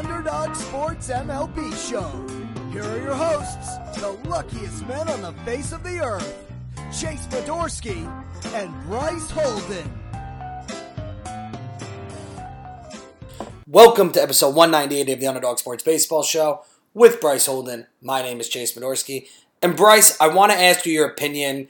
Underdog Sports MLB Show. Here are your hosts, the luckiest men on the face of the earth, Chase Fedorsky and Bryce Holden. Welcome to episode 198 of the Underdog Sports Baseball Show with Bryce Holden. My name is Chase Fedorsky. And Bryce, I want to ask you your opinion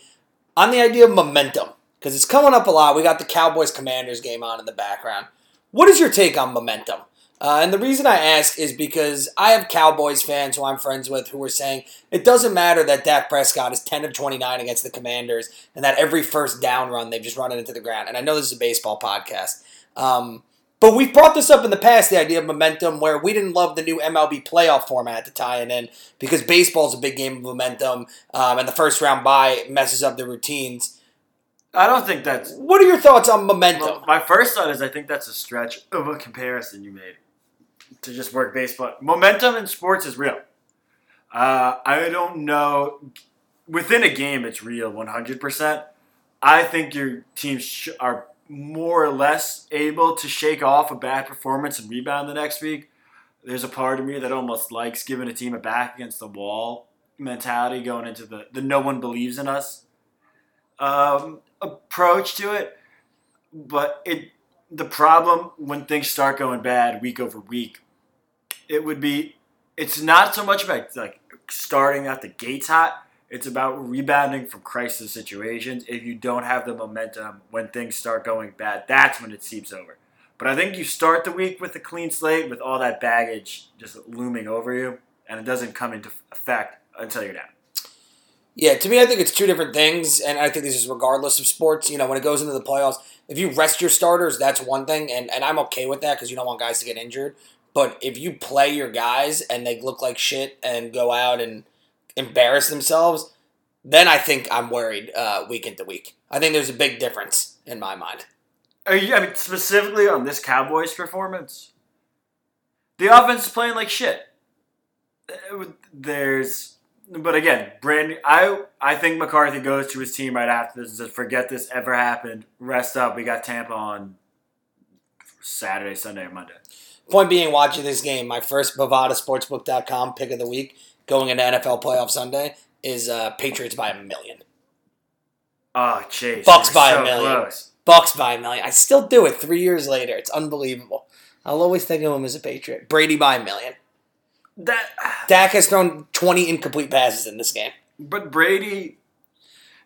on the idea of momentum because it's coming up a lot. We got the Cowboys Commanders game on in the background. What is your take on momentum? Uh, and the reason I ask is because I have Cowboys fans who I'm friends with who are saying it doesn't matter that Dak Prescott is 10 of 29 against the Commanders and that every first down run they've just run it into the ground. And I know this is a baseball podcast. Um, but we've brought this up in the past, the idea of momentum, where we didn't love the new MLB playoff format to tie it in because baseball's a big game of momentum, um, and the first round bye messes up the routines. I don't think that's. What are your thoughts on momentum? Well, my first thought is I think that's a stretch of a comparison you made to just work baseball. Momentum in sports is real. Uh, I don't know. Within a game, it's real 100%. I think your teams sh- are more or less able to shake off a bad performance and rebound the next week. There's a part of me that almost likes giving a team a back against the wall mentality going into the, the no one believes in us um, approach to it. But it the problem when things start going bad week over week, it would be it's not so much about like starting out the gates hot. It's about rebounding from crisis situations. If you don't have the momentum when things start going bad, that's when it seeps over. But I think you start the week with a clean slate with all that baggage just looming over you, and it doesn't come into effect until you're down. Yeah, to me, I think it's two different things, and I think this is regardless of sports. You know, when it goes into the playoffs, if you rest your starters, that's one thing, and, and I'm okay with that because you don't want guys to get injured. But if you play your guys and they look like shit and go out and embarrass themselves, then I think I'm worried uh, week into week. I think there's a big difference in my mind. Are you, I mean, specifically on this Cowboys performance, the offense is playing like shit. There's, but again, Brand. I I think McCarthy goes to his team right after this and says, "Forget this ever happened. Rest up. We got Tampa on Saturday, Sunday, or Monday." Point being, watching this game, my first BovadaSportsbook.com pick of the week going into NFL playoff Sunday is uh, Patriots by a million. Oh, jeez. Bucks by a million. Close. Bucks by a million. I still do it three years later. It's unbelievable. I'll always think of him as a Patriot. Brady by a million. That, Dak has thrown 20 incomplete passes in this game. but Brady.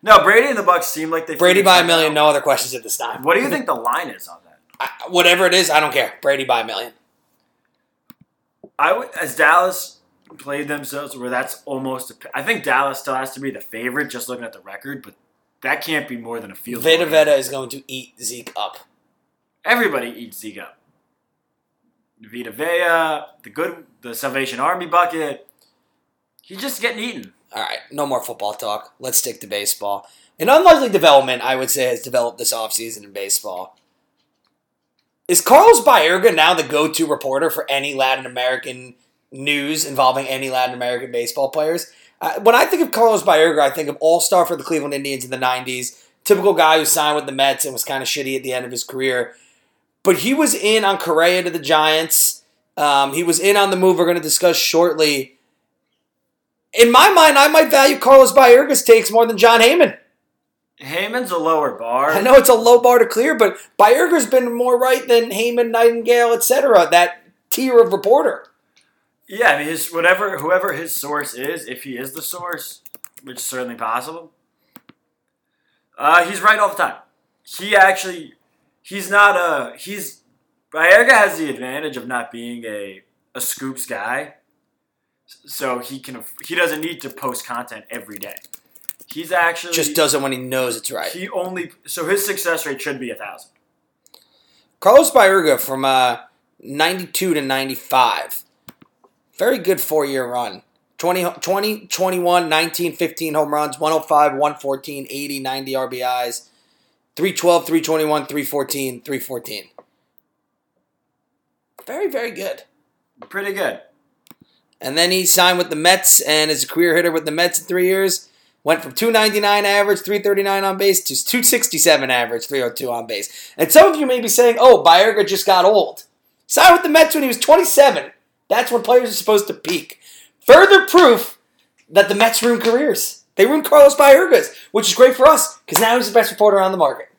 No, Brady and the Bucks seem like they. Brady by a million, out. no other questions at this time. What do you think the line is on that? I, whatever it is, I don't care. Brady by a million. I would, as Dallas played themselves, where that's almost. A, I think Dallas still has to be the favorite, just looking at the record, but that can't be more than a field. game. Veta is going to eat Zeke up. Everybody eats Zeke up. Vita Vea, the good, the Salvation Army bucket. He's just getting eaten. All right, no more football talk. Let's stick to baseball. An unlikely development, I would say, has developed this offseason in baseball. Is Carlos Baerga now the go to reporter for any Latin American news involving any Latin American baseball players? Uh, when I think of Carlos Baerga, I think of all star for the Cleveland Indians in the 90s, typical guy who signed with the Mets and was kind of shitty at the end of his career. But he was in on Correa to the Giants. Um, he was in on the move we're going to discuss shortly. In my mind, I might value Carlos Baerga's takes more than Jon Heyman. Heyman's a lower bar. I know it's a low bar to clear, but Baerga's been more right than Heyman, Nightingale, etc. That tier of reporter. Yeah, I mean, his whatever, whoever his source is, if he is the source, which is certainly possible, uh, he's right all the time. He actually, he's not a he's. Baerga has the advantage of not being a a scoops guy, so he can he doesn't need to post content every day. He's actually Just does it when he knows it's right. He only so his success rate should be a thousand. Carlos Baerga from uh, 92 to 95. Very good four year run. 20, 20, 21, 19, 15 home runs, 105, 114, 80, 90 RBIs, 312, 321, 314, 314. Very, very good. Pretty good. And then he signed with the Mets and is a career hitter with the Mets in three years. Went from 299 average, 339 on base, to 267 average, 302 on base. And some of you may be saying, oh, Baerga just got old. Signed with the Mets when he was 27. That's when players are supposed to peak. Further proof that the Mets ruined careers. They ruined Carlos Baerga's, which is great for us because now he's the best reporter on the market.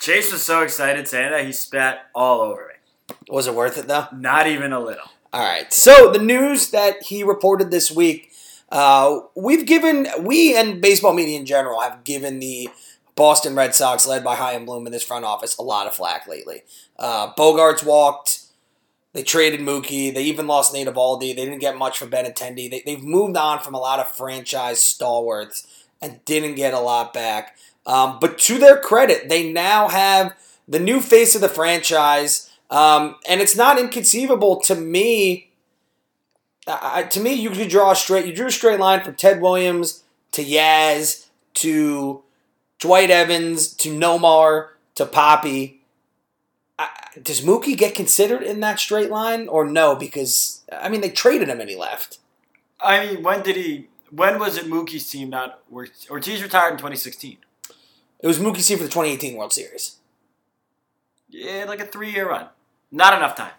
Chase was so excited saying that he spat all over me. Was it worth it though? Not even a little. All right. So the news that he reported this week, uh, we've given we and baseball media in general have given the Boston Red Sox, led by Chaim Bloom in this front office, a lot of flack lately. Uh, Bogaerts walked. They traded Mookie. They even lost Nate Eovaldi. They didn't get much for Benintendi. They, they've moved on from a lot of franchise stalwarts and didn't get a lot back. Um, but to their credit, they now have the new face of the franchise. Um, and it's not inconceivable to me. Uh, to me, you could draw a straight. You drew a straight line from Ted Williams to Yaz to Dwight Evans to Nomar to Papi does Mookie get considered in that straight line or no? Because I mean, they traded him and he left. I mean, when did he? When was it Mookie's team not? Ortiz retired in 2016. It was Mookie's team for the 2018 World Series. Yeah, like a three-year run. Not enough time.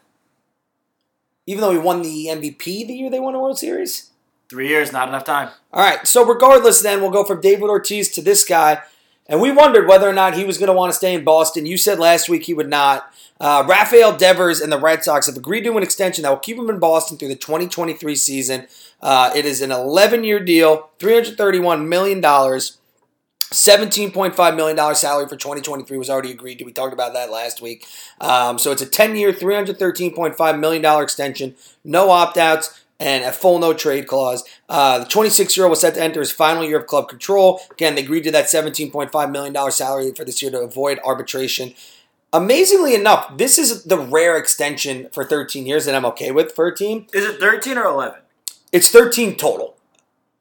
Even though he won the MVP the year they won a World Series. Three years, not enough time. All right. So regardless, then we'll go from David Ortiz to this guy, and we wondered whether or not he was going to want to stay in Boston. You said last week he would not. Uh, Rafael Devers and the Red Sox have agreed to an extension that will keep him in Boston through the 2023 season. Uh, it is an 11 year deal, $331 million. $17.5 million salary for 2023 was already agreed to. We talked about that last week. Um, so it's a 10 year, $313.5 million extension, no opt outs, and a full no trade clause. Uh, the 26 year old was set to enter his final year of club control. Again, they agreed to that $17.5 million salary for this year to avoid arbitration. Amazingly enough, this is the rare extension for 13 years that I'm okay with for a team. Is it 13 or 11? It's 13 total.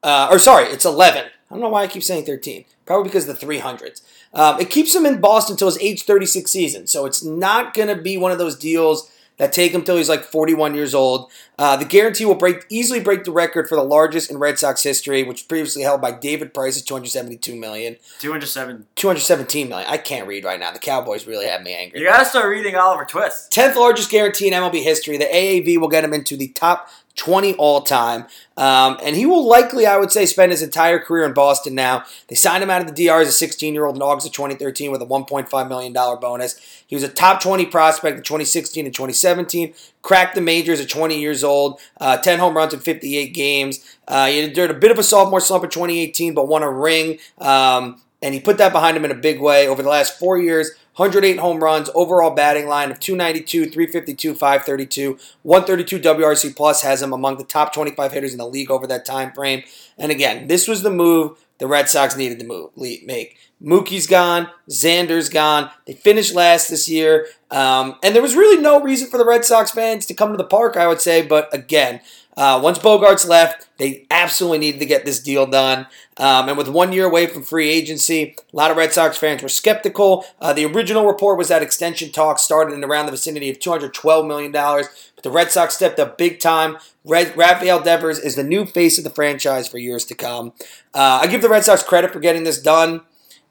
Uh, or sorry, it's 11. I don't know why I keep saying 13. Probably because of the 300s. Um, it keeps him in Boston until his age 36 season. So it's not going to be one of those deals that take him till he's like 41 years old. Uh, the guarantee will break easily break the record for the largest in Red Sox history, which previously held by David Price at 272 million. 207. 217 million. I can't read right now. The Cowboys really have me angry. You gotta start reading Oliver Twist. 10th largest guarantee in MLB history. The AAV will get him into the top 20 all time. Um, and he will likely, I would say, spend his entire career in Boston now. They signed him out of the DR as a 16 year old in August of 2013 with a $1.5 million bonus. He was a top 20 prospect in 2016 and 2017. Cracked the majors at 20 years old, uh, 10 home runs in 58 games. Uh, he endured a bit of a sophomore slump in 2018, but won a ring. Um, and he put that behind him in a big way over the last four years. 108 home runs, overall batting line of 292, 352, 532, 132 WRC plus has him among the top 25 hitters in the league over that time frame. And again, this was the move the Red Sox needed to move make. Mookie's gone, Xander's gone. They finished last this year, um, and there was really no reason for the Red Sox fans to come to the park. I would say, but again, uh, once Bogaerts left, they absolutely needed to get this deal done. Um, and with one year away from free agency, a lot of Red Sox fans were skeptical. Uh, the original report was that extension talks started in around the vicinity of $212 million, but the Red Sox stepped up big time. Red, Rafael Devers is the new face of the franchise for years to come. Uh, I give the Red Sox credit for getting this done.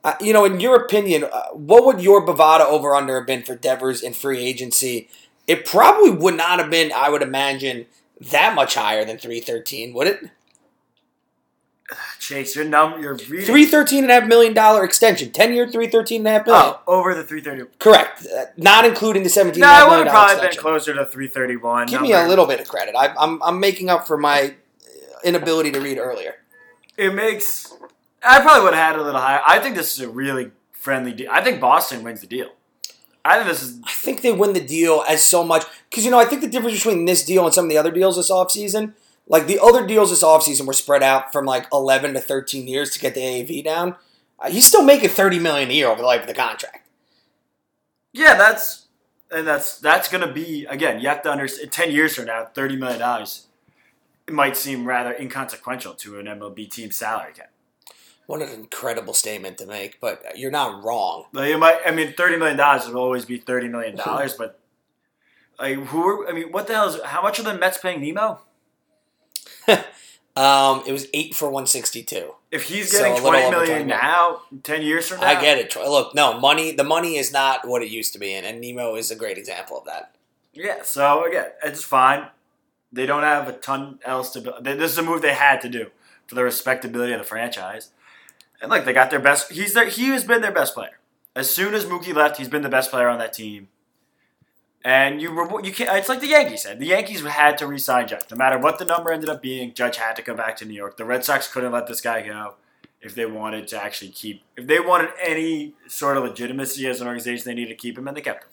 Uh, you know, in your opinion, uh, what would your Bovada over under have been for Devers in free agency? It probably would not have been, I would imagine, that much higher than 313, would it? Chase, your number, you're reading. Three thirteen and a half million dollar extension, ten year, three thirteen and a half million. Oh, over the three thirty. Correct, uh, not including the seventeen. No, I would have probably extension. been closer to three thirty one. Give number. me a little bit of credit. I, I'm I'm making up for my inability to read earlier. It makes. I probably would have had a little higher. I think this is a really friendly deal. I think Boston wins the deal. I think this is. I think they win the deal as so much because you know I think the difference between this deal and some of the other deals this offseason, like the other deals this offseason were spread out from like eleven to thirteen years to get the AAV down. Uh, he's still making thirty million a year over the life of the contract. Yeah, that's and that's that's gonna be again. You have to understand. Ten years from now, thirty million dollars. it might seem rather inconsequential to an MLB team salary cap. What an incredible statement to make, but you're not wrong. It might, I mean, thirty million dollars will always be thirty million dollars, but like who? Are, I mean, what the hell is? How much are the Mets paying Nimmo? Um, it was eight for one sixty two. If he's getting little twenty 20 million. now, ten years from now, I get it. Look, no money. The money is not what it used to be, and, and Nimmo is a great example of that. Yeah, so again, it's fine. They don't have a ton else to build. This is a move they had to do for the respectability of the franchise. And look, they got their best. He's their. He has been their best player. As soon as Mookie left, he's been the best player on that team. And you you can't. It's like the Yankees said. The Yankees had to re-sign Judge, no matter what the number ended up being. Judge had to come back to New York. The Red Sox couldn't let this guy go if they wanted to actually keep. If they wanted any sort of legitimacy as an organization, they needed to keep him, and they kept him.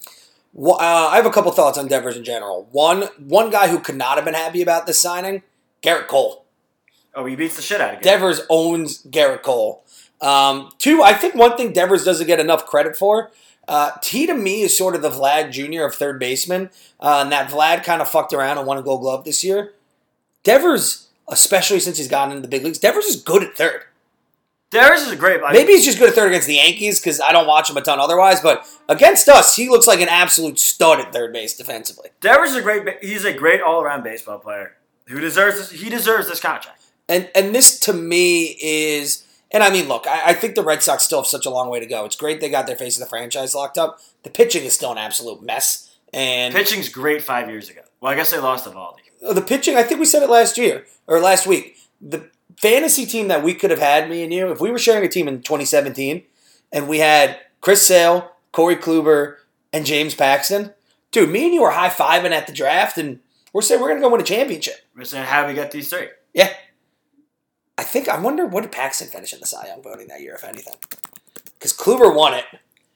Well, uh, I have a couple thoughts on Devers in general. One, one guy who could not have been happy about this signing, Gerrit Cole. Oh, he beats the shit out of him. Devers owns Gerrit Cole. Um, two, I think one thing Devers doesn't get enough credit for. Uh, he to me is sort of the Vlad Jr. of third baseman, uh, and that Vlad kind of fucked around and won a Gold Glove this year. Devers, especially since he's gotten into the big leagues, Devers is good at third. Devers is a great. I Maybe he's just good at third against the Yankees because I don't watch him a ton otherwise, but against us, he looks like an absolute stud at third base defensively. Devers is a great. He's a great all-around baseball player who deserves. This, he deserves this contract. And and this to me is, and I mean, look, I, I think the Red Sox still have such a long way to go. It's great they got their face of the franchise locked up. The pitching is still an absolute mess, and Pitching's great five years ago. Well, I guess they lost Eovaldi. Uh, the pitching. I think we said it last year or last week. The fantasy team that we could have had, me and you, if we were sharing a team in 2017, and we had Chris Sale, Corey Kluber, and James Paxton, dude, me and you were high fiving at the draft, and we're saying we're gonna go win a championship. We're saying how we get these three? Yeah. I think I wonder what did Paxton finish in the Cy Young voting that year, if anything. Because Kluber won it.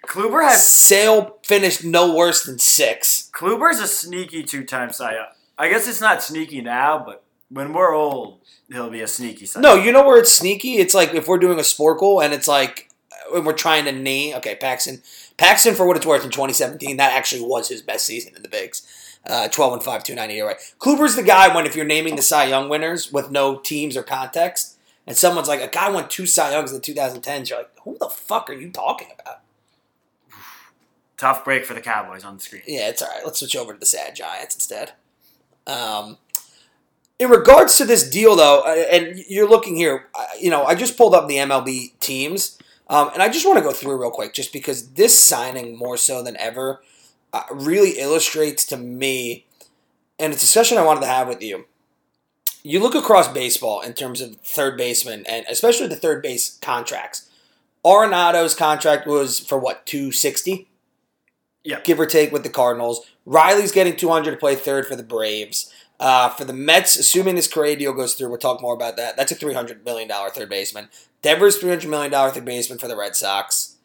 Kluber has. Sale finished no worse than six. Kluber's a sneaky two-time Cy Young. I guess it's not sneaky now, but when we're old, he'll be a sneaky Cy. No, you know where it's sneaky? It's like if we're doing a Sporcle and it's like when we're trying to name okay, Paxton. Paxton, for what it's worth, in 2017, that actually was his best season in the bigs. Uh, 12 and 5, 290 ERA. Kluber's the guy when if you're naming the Cy Young winners with no teams or context, and someone's like, a guy won two Cy Youngs in the 2010s, you're like, who the fuck are you talking about? Tough break for the Cowboys on the screen. Yeah, it's all right. Let's switch over to the sad Giants instead. Um, in regards to this deal, though, uh, and you're looking here, you know, I just pulled up the MLB teams, um, and I just want to go through real quick, just because this signing more so than ever uh, really illustrates to me, and it's a session I wanted to have with you. You look across baseball in terms of third baseman, and especially the third base contracts. Arenado's contract was for what two sixty Yeah. give or take with the Cardinals. Riley's getting 200 to play third for the Braves. Uh, for the Mets, assuming this Correa deal goes through, we'll talk more about that. That's a $300 million third baseman. Devers, $300 million third baseman for the Red Sox.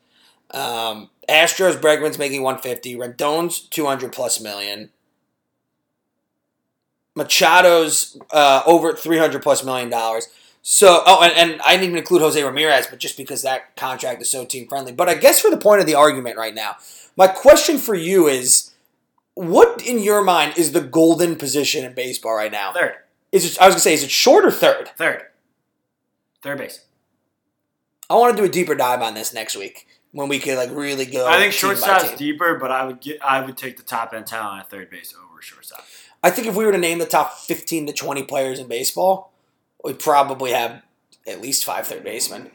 Um, Astros, Bregman's making 150. Rendon's 200 plus million. Machado's uh, over 300 plus million dollars. So, oh, and, and I didn't even include Jose Ramirez, but just because that contract is so team friendly. But I guess for the point of the argument right now, my question for you is what in your mind is the golden position in baseball right now? Third. Is it I was gonna say, is it short or third? Third. Third base. I want to do a deeper dive on this next week when we can like really go. I think shortstop's deeper, but I would get. I would take the top end talent at third base over shortstop. I think if we were to name the top fifteen to twenty players in baseball, we'd probably have at least five third basemen.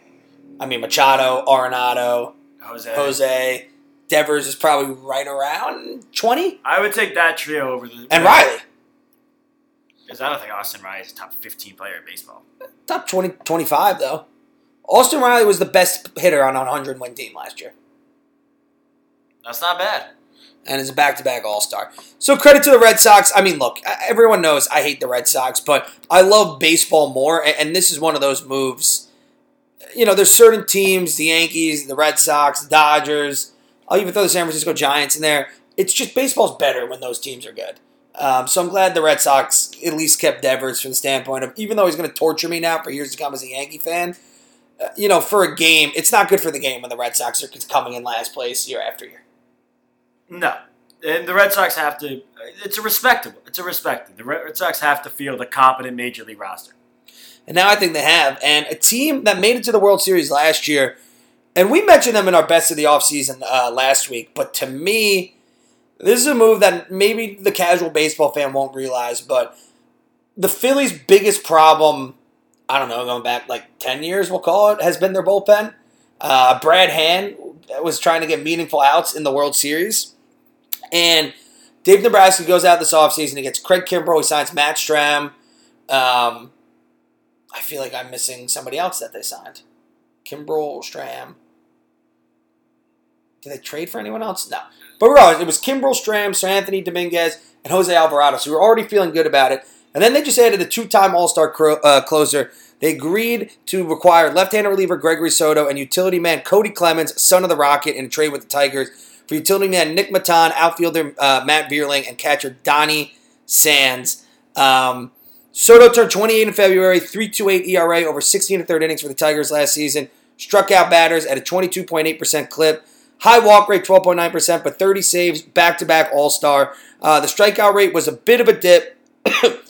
I mean Machado, Arenado, Jose. Jose, Devers is probably right around twenty, I would take that trio over the. and Riley Because I don't think Austin Riley is a top 15 player in baseball. top 20, 25 though. Austin Riley was the best hitter on a hundred win team last year. That's not bad. And is a back-to-back All-Star. So credit to the Red Sox. I mean, look, everyone knows I hate the Red Sox, but I love baseball more, and this is one of those moves. You know, there's certain teams, the Yankees, the Red Sox, Dodgers. I'll even throw the San Francisco Giants in there. It's just baseball's better when those teams are good. Um, so I'm glad the Red Sox at least kept Devers from the standpoint of, even though he's going to torture me now for years to come as a Yankee fan, uh, you know, for a game, it's not good for the game when the Red Sox are coming in last place year after year. No. and the Red Sox have to. It's a respectable. It's a respected. The Red Sox have to field a competent major league roster. And now I think they have. And a team that made it to the World Series last year, and we mentioned them in our best of the offseason uh, last week, but to me, this is a move that maybe the casual baseball fan won't realize, but the Phillies' biggest problem, I don't know, going back like 10 years, we'll call it, has been their bullpen. Uh, Brad Hand was trying to get meaningful outs in the World Series. And Dave Dombrowski goes out this offseason. He gets Craig Kimbrel. He signs Matt Strahm. Um, I feel like I'm missing somebody else that they signed. Kimbrel, Strahm. Did they trade for anyone else? No. But we're all, it was Kimbrel, Strahm, Sir Anthony Dominguez, and Jose Alvarado. So we are already feeling good about it. And then they just added a two-time All-Star cro- uh, closer. They agreed to require left-handed reliever Gregory Soto and utility man Cody Clemens, son of the Rocket, in a trade with the Tigers for utility man Nick Maton, outfielder uh, Matt Vierling, and catcher Donny Sands. Um, Soto turned 28 in February, 3.28 ERA over 16 and third innings for the Tigers last season. Struck out batters at a 22.8% clip. High walk rate, 12.9%, but 30 saves, back-to-back All-Star. Uh, the strikeout rate was a bit of a dip,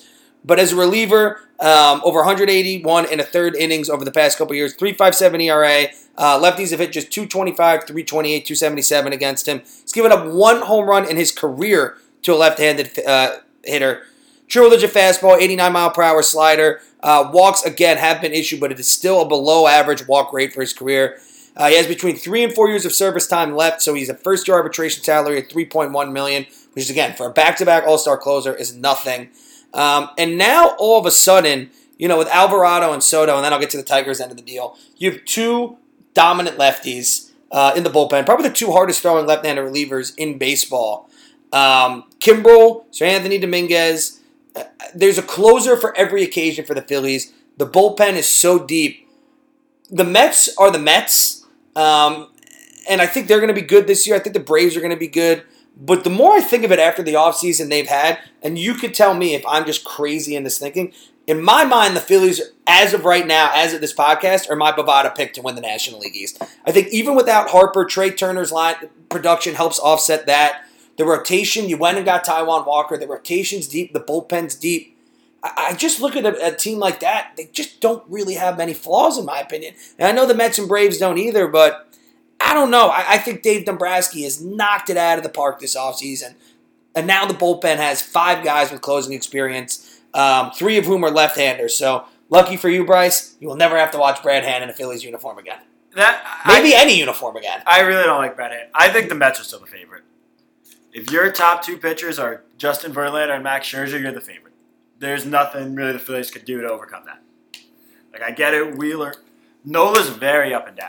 but as a reliever, um, over 181 and a third innings over the past couple years. 3.57 ERA. Uh, lefties have hit just 225, 328, 277 against him. He's given up one home run in his career to a left-handed uh, hitter. True religion fastball, 89 mile per hour slider. Uh, walks again have been issued, but it is still a below average walk rate for his career. Uh, he has between three and four years of service time left, so he's a first year arbitration salary at 3.1 million, which is again for a back to back All Star closer is nothing. Um, and now all of a sudden, you know, with Alvarado and Soto, and then I'll get to the Tigers end of the deal. You have two dominant lefties uh, in the bullpen, probably the two hardest throwing left-handed relievers in baseball. Um, Kimbrel, Seranthony Dominguez. Uh, there's a closer for every occasion for the Phillies. The bullpen is so deep. The Mets are the Mets, um, and I think they're going to be good this year. I think the Braves are going to be good. But the more I think of it after the offseason they've had, and you could tell me if I'm just crazy in this thinking, in my mind, the Phillies, as of right now, as of this podcast, are my Bovada pick to win the National League East. I think even without Harper, Trea Turner's line production helps offset that. The rotation, you went and got Taijuan Walker. The rotation's deep. The bullpen's deep. I, I just look at a, a, team like that. They just don't really have many flaws, in my opinion. And I know the Mets and Braves don't either, but I don't know. I, I think Dave Dombrowski has knocked it out of the park this offseason. And now the bullpen has five guys with closing experience um, three of whom are left-handers. So lucky for you, Bryce, you will never have to watch Brad Hand in a Phillies uniform again. That maybe I, any uniform again. I really don't like Brad Hand. I think the Mets are still the favorite. If your top two pitchers are Justin Verlander and Max Scherzer, you're the favorite. There's nothing really the Phillies could do to overcome that. Like I get it, Wheeler. Nola's very up and down.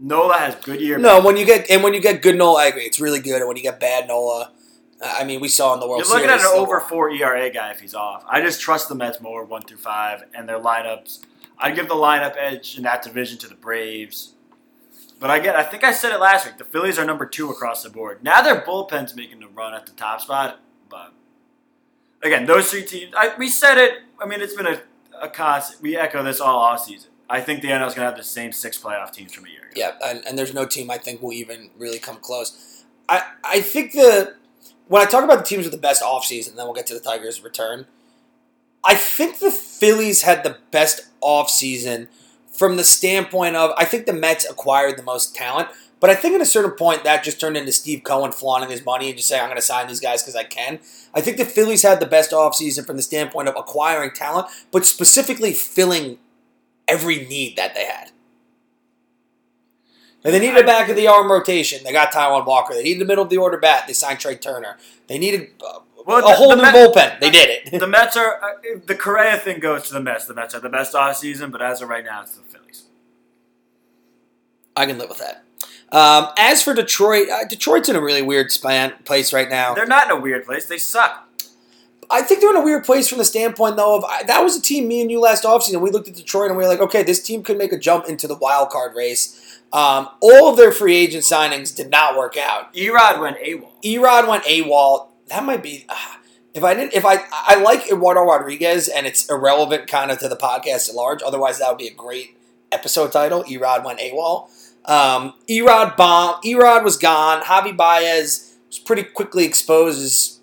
Nola has good year. No, when you get and when you get good Nola, I agree. It's really good. And when you get bad Nola, I mean, we saw in the World Series. You're looking Series, at an over four ERA guy if he's off. I just trust the Mets more one through five and their lineups. I'd give the lineup edge in that division to the Braves. But I get, I think I said it last week. The Phillies are number two across the board. Now their bullpen's making the run at the top spot. But again, those three teams. I, we said it. I mean, it's been a, a constant. We echo this all off season. I think the NL is going to have the same six playoff teams from a year. Yeah, and, and there's no team I think will even really come close. I I think the when I talk about the teams with the best offseason, then we'll get to the Tigers' return. I think the Phillies had the best offseason from the standpoint of I think the Mets acquired the most talent, but I think at a certain point that just turned into Steve Cohen flaunting his money and just saying I'm going to sign these guys because I can. I think the Phillies had the best offseason from the standpoint of acquiring talent, but specifically filling every need that they had. And they needed a back of the arm rotation. They got Taijuan Walker. They needed a middle of the order bat. They signed Trea Turner. They needed uh, well, a the, whole the new Met, bullpen. They did it. The Mets are uh, the Correa thing goes to the Mets. The Mets are the best off season, but as of right now, it's the Phillies. I can live with that. Um, as for Detroit, uh, Detroit's in a really weird span, place right now. They're not in a weird place. They suck. I think they're in a weird place from the standpoint, though, of that was a team, me and you last offseason. We looked at Detroit and we were like, okay, this team could make a jump into the wild card race. Um, all of their free agent signings did not work out. Erod went AWOL. Erod went AWOL. That might be. Uh, if I didn't, if I, I like Eduardo Rodriguez, and it's irrelevant kind of to the podcast at large. Otherwise, that would be a great episode title. Erod went AWOL. Um, Erod bomb. Erod was gone. Javi Baez was pretty quickly exposed as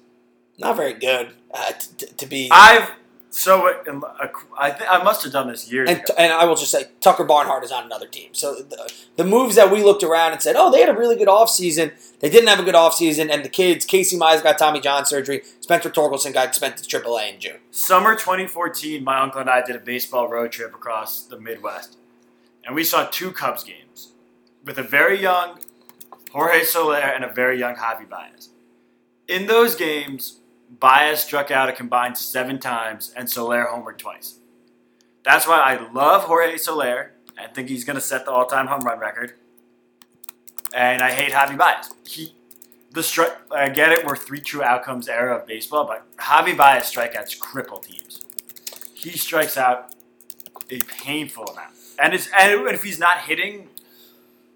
not very good uh, to, to be. I've so uh, I th- I must have done this years and, ago. and I will just say, Tucker Barnhart is on another team. So the, the moves that we looked around and said, oh, they had a really good offseason. They didn't have a good offseason. And the kids, Casey Mize got Tommy John surgery. Spencer Torkelson got spent to AAA in June. Summer 2014, my uncle and I did a baseball road trip across the Midwest. And we saw two Cubs games with a very young Jorge Soler and a very young Javi Baez. In those games, Baez struck out a combined seven times, and Soler homered twice. That's why I love Jorge Soler. I think he's going to set the all-time home run record. And I hate Javi Baez. He, the stri- I get it. We're three true outcomes era of baseball, but Javi Baez strikeouts cripple teams. He strikes out a painful amount, and it's and if he's not hitting,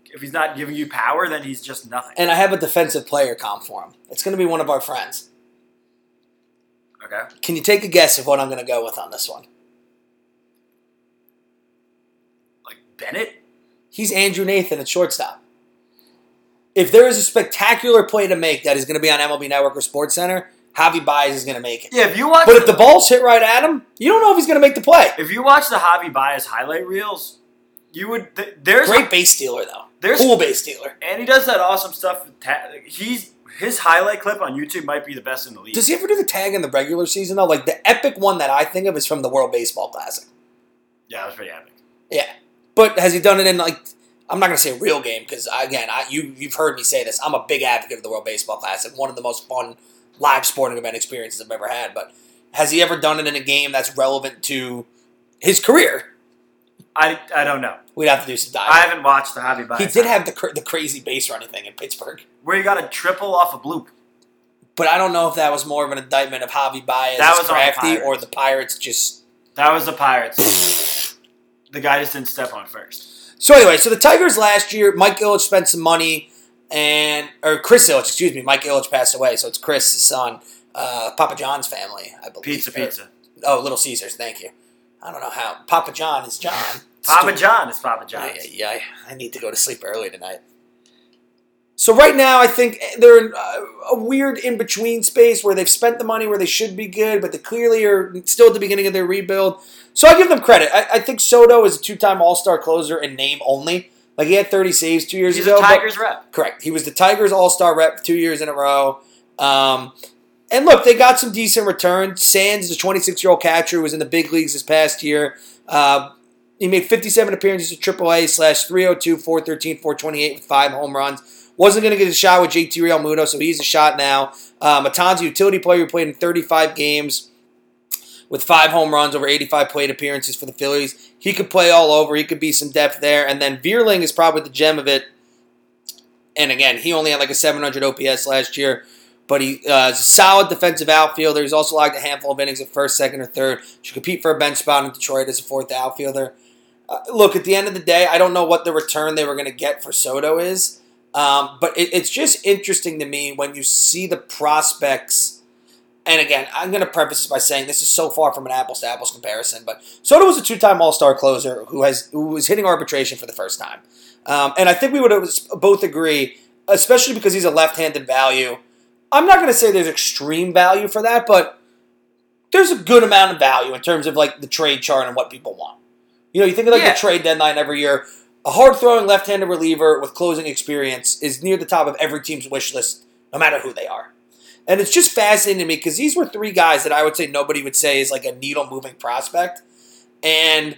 if he's not giving you power, then he's just nothing. And I have a defensive player comp for him. It's going to be one of our friends. Okay. Can you take a guess of what I'm going to go with on this one? Like Bennett? He's Andrew Nathan at shortstop. If there is a spectacular play to make that is going to be on MLB Network or Sports Center, Javi Baez is going to make it. Yeah, if you watch But if the ball's hit right at him, you don't know if he's going to make the play. if you watch the Javi Baez highlight reels, you would th- there's Great base stealer, though. There's- cool base stealer. and he does that awesome stuff. with Ta- he's his highlight clip on YouTube might be the best in the league. Does he ever do the tag in the regular season, though? Like, the epic one that I think of is from the World Baseball Classic. yeah, that was pretty epic. Yeah. But has he done it in, like, I'm not going to say real game, because, again, I, you, you've heard me say this. I'm a big advocate of the World Baseball Classic, one of the most fun live sporting event experiences I've ever had. But has he ever done it in a game that's relevant to his career? I, I don't know. We'd have to do some I haven't watched the Javi Baez. He did have the cr- the crazy base running thing in Pittsburgh, where he got a triple off a bloop. but I don't know if that was more of an indictment of Javi Baez That was on the or the Pirates just. That was the Pirates. the guy just didn't step on first. So anyway, so the Tigers last year, Mike Ilitch spent some money, and or Chris Ilitch, excuse me, Mike Ilitch passed away, so it's Chris, his son, uh, Papa John's family, I believe. Pizza, Or- pizza. oh, Little Caesars, thank you. I don't know how Papa John is John. Papa Stupid. John is Papa John. Yeah, yeah, I need to go to sleep early tonight. So right now, I think they're in uh, a weird in between space where they've spent the money where they should be good, but they clearly are still at the beginning of their rebuild. So I give them credit. I, I think Soto is a two-time All-Star closer in name only. Like he had 30 saves two years He's ago. Tigers rep. Correct. He was the Tigers All Star rep two years in a row. Um, and look, they got some decent returns. Sands, the 26 year old catcher, who was in the big leagues this past year. Uh, he made 57 appearances at AAA slash 302, 413, 428 with five home runs. Wasn't going to get a shot with JT Realmuto, so he's a shot now. Uh, utility player who played in 35 games with five home runs over 85 plate appearances for the Phillies. He could play all over. He could be some depth there. And then Vierling is probably the gem of it. And again, he only had like a 700 OPS last year, but he uh, is a solid defensive outfielder. He's also logged a handful of innings at first, second, or third. Should compete for a bench spot in Detroit as a fourth outfielder. Uh, look, at the end of the day, I don't know what the return they were going to get for Soto is, um, but it, it's just interesting to me when you see the prospects. And again, I'm going to preface this by saying this is so far from an apples to apples comparison, but Soto was a two-time All-Star closer who has who was hitting arbitration for the first time, um, and I think we would both agree, especially because he's a left-handed value. I'm not going to say there's extreme value for that, but there's a good amount of value in terms of like the trade chart and what people want. You know, you think of like Yeah. the trade deadline every year. A hard-throwing left-handed reliever with closing experience is near the top of every team's wish list, no matter who they are. And it's just fascinating to me because these were three guys that I would say nobody would say is like a needle moving prospect. And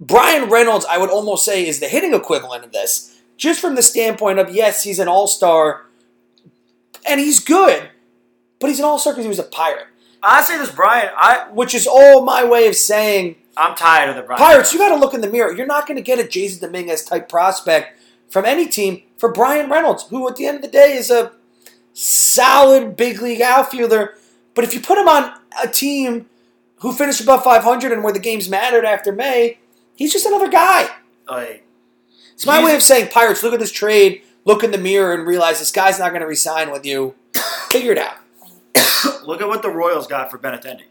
Bryan Reynolds, I would almost say, is the hitting equivalent of this, just from the standpoint of yes, he's an all star and he's good, but he's an all star because he was a pirate, I say this, Brian. I which is all my way of saying I'm tired of the Brian. Pirates, you got to look in the mirror. You're not going to get a Jasson Dominguez type prospect from any team for Bryan Reynolds, who at the end of the day is a solid big league outfielder. But if you put him on a team who finished above 500 and where the games mattered after May, he's just another guy. Like, It's my way of saying, Pirates, look at this trade, look in the mirror, and realize this guy's not going to resign with you. Figure it out. look at what the Royals got for Benintendi.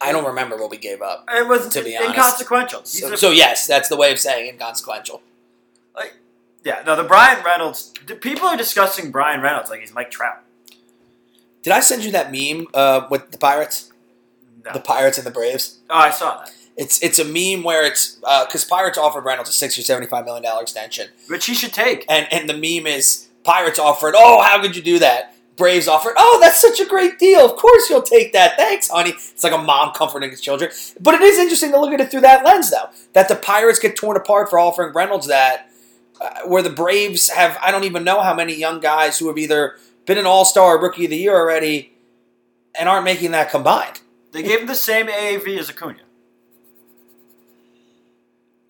I don't remember what we gave up. It was To be honest. inconsequential. So, a- so yes, that's the way of saying inconsequential. like Yeah, no, the Bryan Reynolds. The people are discussing Bryan Reynolds like he's Mike Trout. Did I send you that meme uh, with the Pirates? No. The Pirates and the Braves? oh, I saw that. It's it's a meme where it's because Pirates offered Reynolds a six or seventy five million dollar extension, Which he should take. and and the meme is Pirates offered. Oh, how could you do that? Braves offered. Oh, that's such a great deal. Of course you'll take that. Thanks, honey. It's like a mom comforting his children. But it is interesting to look at it through that lens, though. That the Pirates get torn apart for offering Reynolds that, uh, where the Braves have I don't even know how many young guys who have either been an All Star or Rookie of the Year already, and aren't making that combined. They gave him the same AAV as Acuna.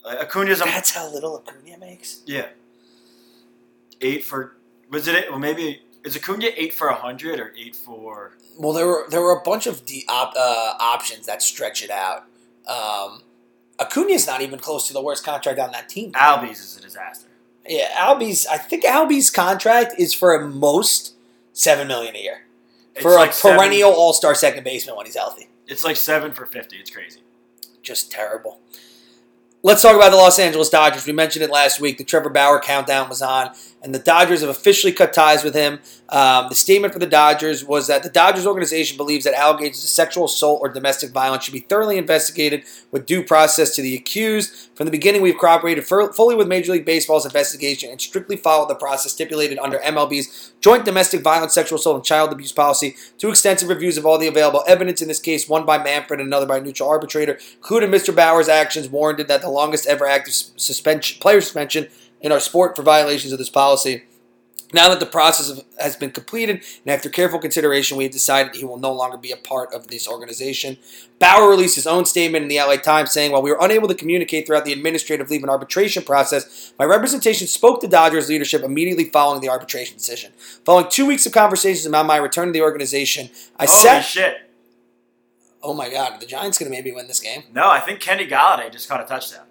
Like, Acuna's a That's how little Acuna makes. yeah. Eight for was it? Well, maybe is Acuna eight for hundred or eight for? Well, there were there were a bunch of de- op, uh, options that stretch it out. Um, Acuna's not even close to the worst contract on that team. Albies is a disaster. Yeah, Albie's. I think Albie's contract is for most seven million a year It's for like a perennial All Star second baseman when he's healthy. It's like seven for fifty. It's crazy. Just terrible. Let's talk about the Los Angeles Dodgers. We mentioned it last week. The Trevor Bauer countdown was on, and the Dodgers have officially cut ties with him. Um, the statement for the Dodgers was that the Dodgers organization believes that allegations of sexual assault or domestic violence should be thoroughly investigated with due process to the accused. From the beginning, we've cooperated fully with Major League Baseball's investigation and strictly followed the process stipulated under MLB's joint domestic violence, sexual assault, and child abuse policy. Two extensive reviews of all the available evidence in this case, one by Manfred and another by a neutral arbitrator, including Mr. Bauer's actions, warranted that the longest ever active suspension, player suspension in our sport for violations of this policy. Now that the process has been completed, and after careful consideration, we have decided he will no longer be a part of this organization. Bauer released his own statement in the LA Times saying, While we were unable to communicate throughout the administrative leave and arbitration process, my representation spoke to Dodgers leadership immediately following the arbitration decision. Following two weeks of conversations about my return to the organization, I Holy shit! Oh my God, are the Giants going to maybe win this game? No, I think Kenny Golladay just caught a touchdown.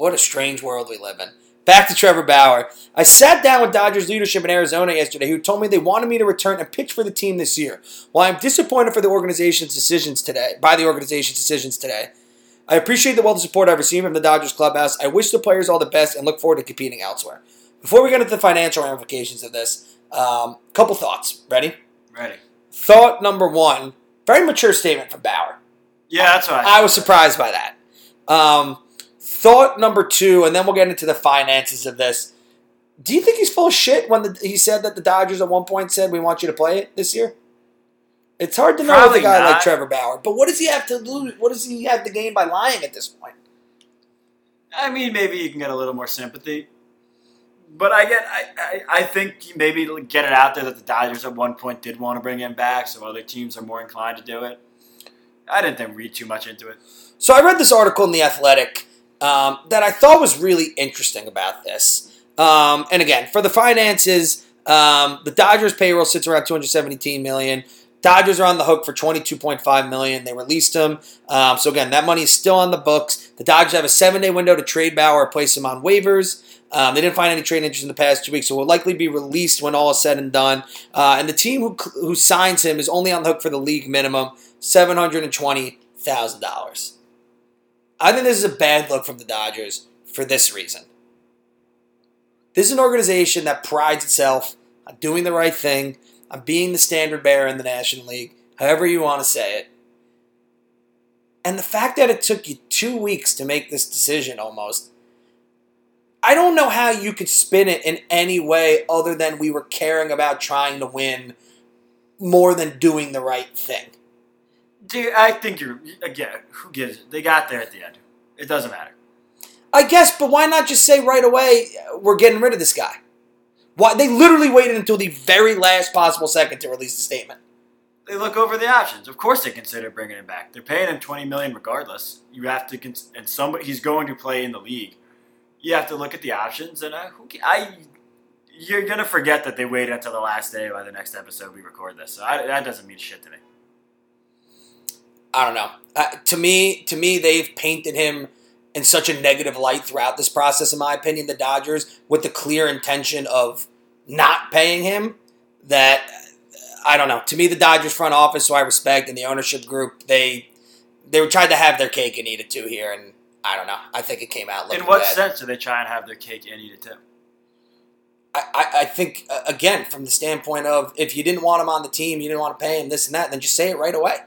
What a strange world we live in. Back to Trevor Bauer. I sat down with Dodgers leadership in Arizona yesterday who told me they wanted me to return and pitch for the team this year. While I'm disappointed for the organization's decisions today, by the organization's decisions today, I appreciate the wealth of support I've received from the Dodgers clubhouse. I wish the players all the best and look forward to competing elsewhere. Before we get into the financial ramifications of this, um, couple thoughts. Ready? Ready? Thought number one, very mature statement from Bauer. Yeah, that's right. I. I was surprised by that. Um, thought number two, and then we'll get into the finances of this. Do you think he's full of shit when the, he said that the Dodgers at one point said we want you to play it this year? It's hard to know with a guy like. Trevor Bauer, but what does he have to lose? What does he have to gain by lying at this point? I mean, maybe you can get a little more sympathy. But I get, I, I, I think maybe get it out there that the Dodgers at one point did want to bring him back, so other teams are more inclined to do it. I didn't think read too much into it. So I read this article in the Athletic um, that I thought was really interesting about this. Um, and again, for the finances, um, the Dodgers payroll sits around 217 million. Dodgers are on the hook for 22.5 million. They released him. Um, so again, that money is still on the books. The Dodgers have a seven-day window to trade Bauer or place him on waivers. Um, they didn't find any trade interest in the past two weeks, so will likely be released when all is said and done. Uh, and the team who who signs him is only on the hook for the league minimum, seven hundred and twenty thousand dollars. I think this is a bad look from the Dodgers for this reason. This is an organization that prides itself on doing the right thing, on being the standard bearer in the National League, however you want to say it. And the fact that it took you two weeks to make this decision almost, I don't know how you could spin it in any way other than we were caring about trying to win more than doing the right thing. Dude, I think you're again. Who gives it? They got there at the end. It doesn't matter. I guess, but why not just say right away we're getting rid of this guy? Why they literally waited until the very last possible second to release the statement. They look over the options. Of course, they consider bringing him back. They're paying him twenty million regardless. You have to, cons- and somebody he's going to play in the league. You have to look at the options, and uh, who I. You're gonna forget that they waited until the last day by the next episode we record this. So I, that doesn't mean shit to me. I don't know. Uh, to me, to me, they've painted him in such a negative light throughout this process. In my opinion, the Dodgers, with the clear intention of not paying him, that I don't know. To me, the Dodgers front office, who I respect, and the ownership group, they they tried to have their cake and eat it too here, and I don't know. I think it came out looking In what bad. sense do they try and have their cake and eat it too? I, I, I think uh, again from the standpoint of if you didn't want him on the team, you didn't want to pay him this and that, then just say it right away.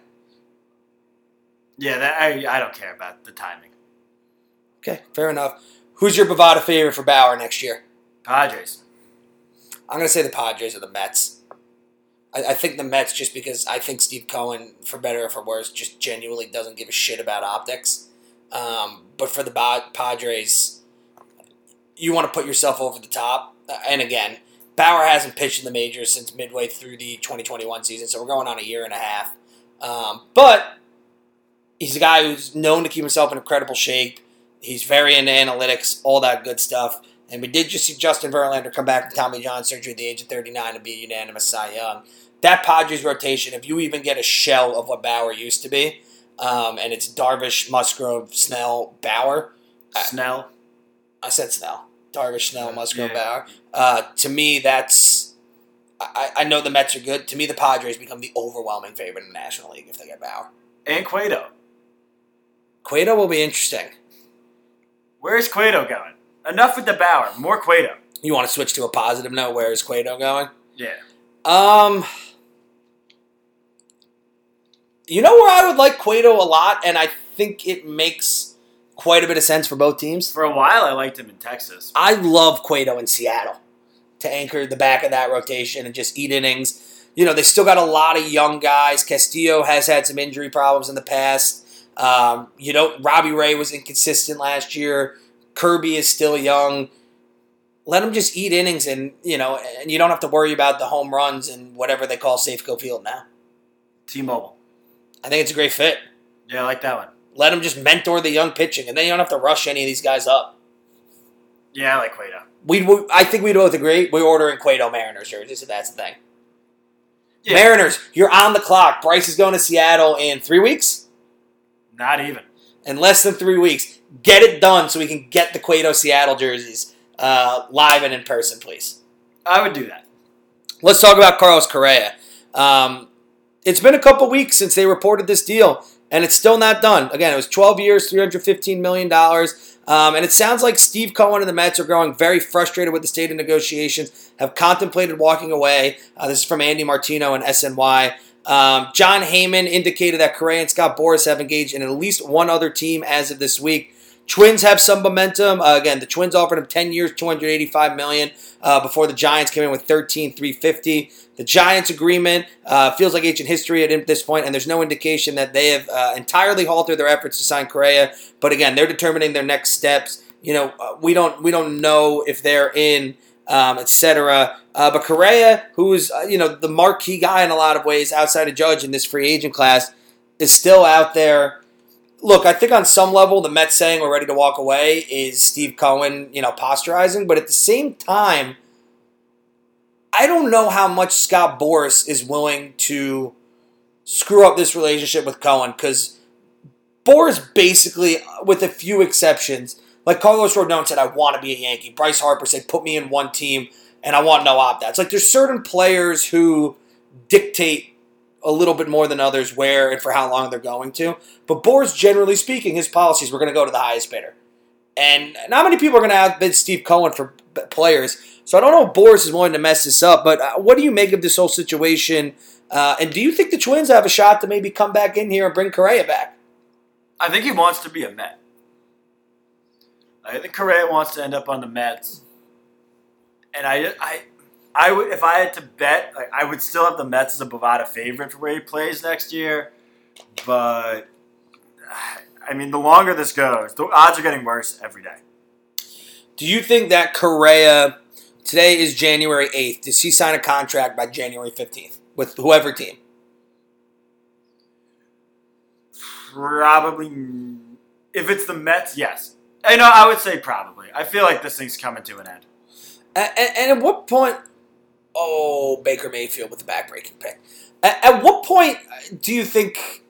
Yeah, that, I, I don't care about the timing. Okay, fair enough. Who's your Bovada favorite for Bauer next year? Padres. I'm going to say the Padres or the Mets. I, I think the Mets just because I think Steve Cohen, for better or for worse, just genuinely doesn't give a shit about optics. Um, but for the Ba- Padres, you want to put yourself over the top. Uh, and again, Bauer hasn't pitched in the majors since midway through the 2021 season, so we're going on a year and a half. Um, but he's a guy who's known to keep himself in incredible shape. He's very into analytics, all that good stuff. And we did just see Justin Verlander come back from Tommy John surgery at the age of 39 and be a unanimous Cy Young. That Padres rotation, if you even get a shell of what Bauer used to be, um, and it's Darvish, Musgrove, Snell, Bauer. Snell. I said Snell. Darvish, Snell, Musgrove, Yeah. Bauer. Uh, to me, that's. I, I know the Mets are good. To me, the Padres become the overwhelming favorite in the National League if they get Bauer. And Cueto. Cueto will be interesting. Where's Cueto going? Enough with the Bauer. More Cueto. You want to switch to a positive note? Where is Cueto going? Yeah. Um, you know where I would like Cueto a lot, and I think it makes quite a bit of sense for both teams. For a while, I liked him in Texas. I love Cueto in Seattle to anchor the back of that rotation and just eat innings. You know, they still got a lot of young guys. Castillo has had some injury problems in the past. Um, you know, Robbie Ray was inconsistent last year. Kirby is still young. Let him just eat innings, and you know, and you don't have to worry about the home runs and whatever they call Safeco Field now. T-Mobile. I think it's a great fit. Yeah, I like that one. Let him just mentor the young pitching, and then you don't have to rush any of these guys up. Yeah, I like Cueto. We, we I think we'd both agree. We're ordering Cueto Mariners jerseys, if that's the thing. Yeah. Mariners, you're on the clock. Bryce is going to Seattle in three weeks. Not even. In less than three weeks, get it done so we can get the Cueto Seattle jerseys uh, live and in person, please. I would do that. Let's talk about Carlos Correa. Um, it's been a couple weeks since they reported this deal, and it's still not done. Again, it was 12 years, $315 million. Um, and it sounds like Steve Cohen and the Mets are growing very frustrated with the state of negotiations, have contemplated walking away. Uh, this is from Andy Martino and SNY. Um, Jon Heyman indicated that Correa and Scott Boras have engaged in at least one other team as of this week. Twins have some momentum. Uh, again, the Twins offered him 10 years, 285 million uh, before the Giants came in with 13, 350. The Giants agreement uh, feels like ancient history at this point, and there's no indication that they have uh, entirely halted their efforts to sign Correa. But again, they're determining their next steps. You know, uh, we don't we don't know if they're in, um, etc. Uh, but Correa, who's uh, you know the marquee guy in a lot of ways outside of Judge in this free agent class, is still out there. Look, I think on some level, the Mets saying we're ready to walk away is Steve Cohen, you know, posturizing. But at the same time, I don't know how much Scott Boras is willing to screw up this relationship with Cohen because Boras basically, with a few exceptions, like Carlos Rodon said, I want to be a Yankee. Bryce Harper said, put me in one team and I want no opt outs. Like there's certain players who dictate a little bit more than others where and for how long they're going to. But Boras, generally speaking, his policies we're going to go to the highest bidder. And not many people are going to outbid Steve Cohen for players. So I don't know if Boras is willing to mess this up. But uh, what do you make of this whole situation? Uh, and do you think the Twins have a shot to maybe come back in here and bring Correa back? I think he wants to be a Met. I think Correa wants to end up on the Mets. And I, I, I would if I had to bet, like I would still have the Mets as a Bovada favorite for where he plays next year. But I mean, the longer this goes, the odds are getting worse every day. Do you think that Correa today is January eighth? Does he sign a contract by January fifteenth with whoever team? Probably, if it's the Mets, yes. I know. I would say probably. I feel like this thing's coming to an end. And, and at what point? Oh, Baker Mayfield with the backbreaking pick. At, at what point do you think?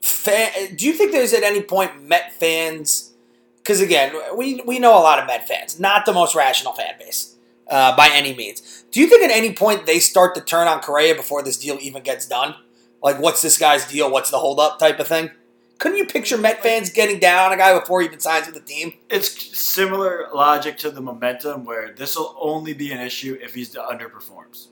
Fan, do you think there's at any point Met fans? Because again, we we know a lot of Met fans, not the most rational fan base uh, by any means. Do you think at any point they start to turn on Correa before this deal even gets done? Like, what's this guy's deal? What's the holdup type of thing? Couldn't you picture Met fans getting down on a guy before he even signs with the team? It's similar logic to the momentum where this will only be an issue if he's underperforms.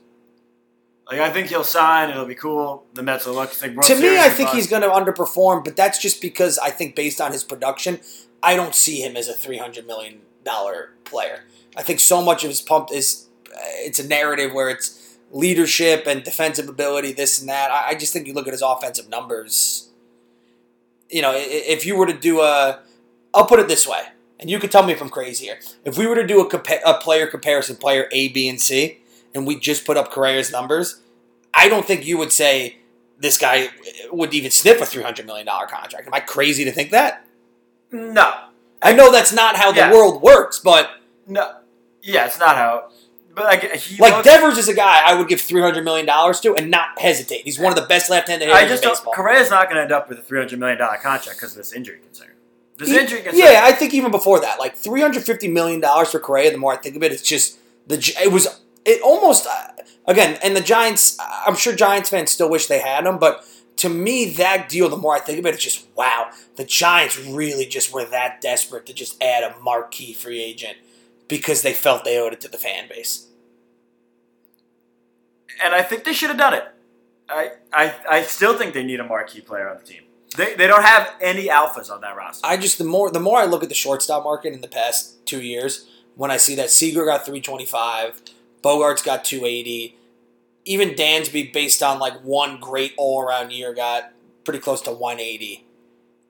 Like I think he'll sign, it'll be cool. The Mets will look. Think to me, I think fun. he's going to underperform, but that's just because I think based on his production, I don't see him as a three hundred million dollar player. I think so much of his pump is uh, it's a narrative where it's leadership and defensive ability, this and that. I, I just think you look at his offensive numbers. You know, if you were to do a, I'll put it this way, and you can tell me if I'm crazy here. If we were to do a, compa- a player comparison, player A, B, and C, and we just put up Correa's numbers, I don't think you would say this guy would even sniff a three hundred million dollar contract. Am I crazy to think that? no, I know that's not how the world works, but no. Yeah, it's not how. But like he like looks- Devers is a guy I would give three hundred million dollars to and not hesitate. He's one of the best left-handed hitters I just in don't. baseball. Correa's not going to end up with a three hundred million dollar contract because of this injury concern. This He- injury concern. yeah, I think even before that, like three hundred fifty million dollars for Correa. The more I think of it, it's just the it was it almost uh, again. And the Giants, I'm sure Giants fans still wish they had him, but to me, that deal. The more I think of it, it's just wow. The Giants really just were that desperate to just add a marquee free agent because they felt they owed it to the fan base. and I think they should have done it. I, I I still think they need a marquee player on the team. They, they don't have any alphas on that roster. I just the more the more I look at the shortstop market in the past two years, when I see that Seager got three twenty five, Bogaerts got two eighty, even Dansby based on like one great all around year got pretty close to one eighty.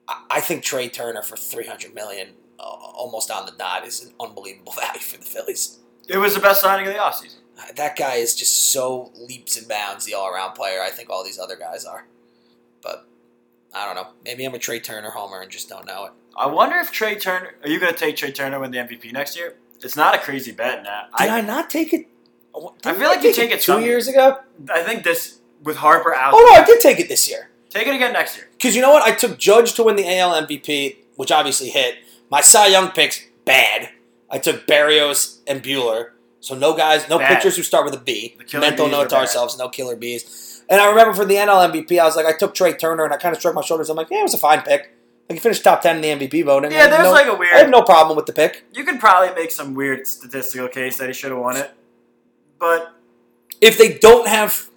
I, I think Trea Turner for three hundred million, uh, almost on the dot, is an unbelievable value for the Phillies. It was the best signing of the offseason. That guy is just so leaps and bounds the all around player. I think all these other guys are, but I don't know. Maybe I'm a Trea Turner homer and just don't know it. I wonder if Trea Turner. Are you going to take Trea Turner win the MVP next year? It's not a crazy bet now. Did I, I, not take it? didn't feel like you take it two years ago. I think this with Harper out. Oh no, I did take it this year. Take it again next year. Because you know what? I took Judge to win the AL MVP, which obviously hit. My Cy Young picks bad. I took Berrios and Buehler. So no guys, no Bad. pitchers who start with a B. Mental note to ourselves, no killer bees. And I remember for the NL MVP, I was like, I took Trea Turner, and I kind of shrugged my shoulders. I'm like, yeah, it was a fine pick. Like he finished top ten in the MVP voting. Yeah, there's no- like a weird. I have no problem with the pick. You could probably make some weird statistical case that he should have won it, but If they don't have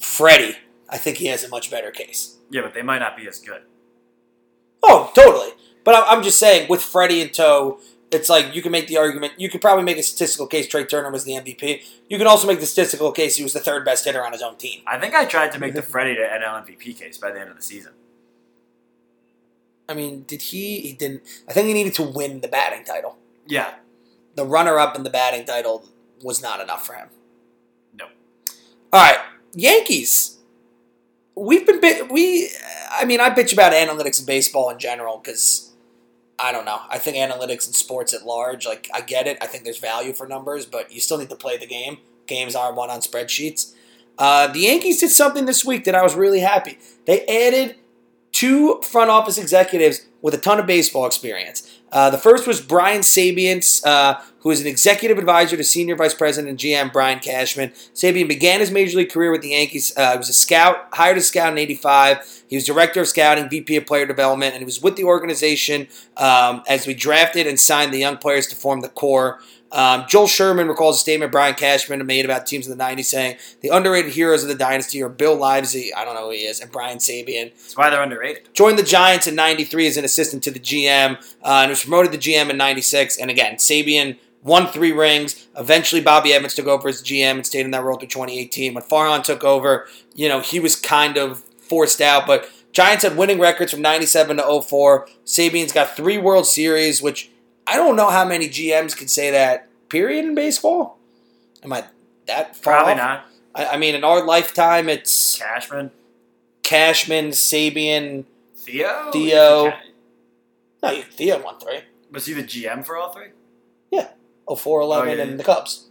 Freddie, I think he has a much better case. yeah, but they might not be as good. Oh, totally. But I- I'm just saying, with Freddie in tow, it's like you can make the argument. You could probably make a statistical case Trea Turner was the MVP. You can also make the statistical case he was the third best hitter on his own team. I think I tried to make the mhm. Freddie to NL MVP case by the end of the season. I mean, did he? He didn't. I think he needed to win the batting title. Yeah, The runner-up in the batting title was not enough for him. No. All right, Yankees. We've been bit. We. I mean, I bitch about analytics in baseball in general because I don't know. I think analytics and sports at large, like I get it. I think there's value for numbers, but you still need to play the game. Games are won on spreadsheets. Uh, the Yankees did something this week that I was really happy. They added two front office executives with a ton of baseball experience. Uh, the first was Brian Sabean, uh, who is an executive advisor to Senior Vice President and GM Brian Cashman. Sabean began his major league career with the Yankees. Uh, he was a scout, hired a scout in '85. He was director of scouting, VP of player development, and he was with the organization um, as we drafted and signed the young players to form the core. Um, Joel Sherman recalls a statement Brian Cashman made about teams in the 90s saying, The underrated heroes of the dynasty are Bill Livesey, I don't know who he is, and Brian Sabean. that's why they're underrated. Joined the Giants in 93 as an assistant to the GM uh, and was promoted to the GM in 96. And again, Sabean won three rings. Eventually, Bobby Evans took over as GM and stayed in that role through 2018. When Farhan took over, you know, he was kind of forced out. But Giants had winning records from 97 to 04. Sabean's got three World Series, which I don't know how many GMs can say that, period, in baseball. Am I that far Probably off? not. I, I mean, in our lifetime, it's Cashman, Cashman, Sabean. Theo, Theo. No, Theo won three. Was he the GM for all three? Yeah, 4 11 Oh, yeah, and the Cubs.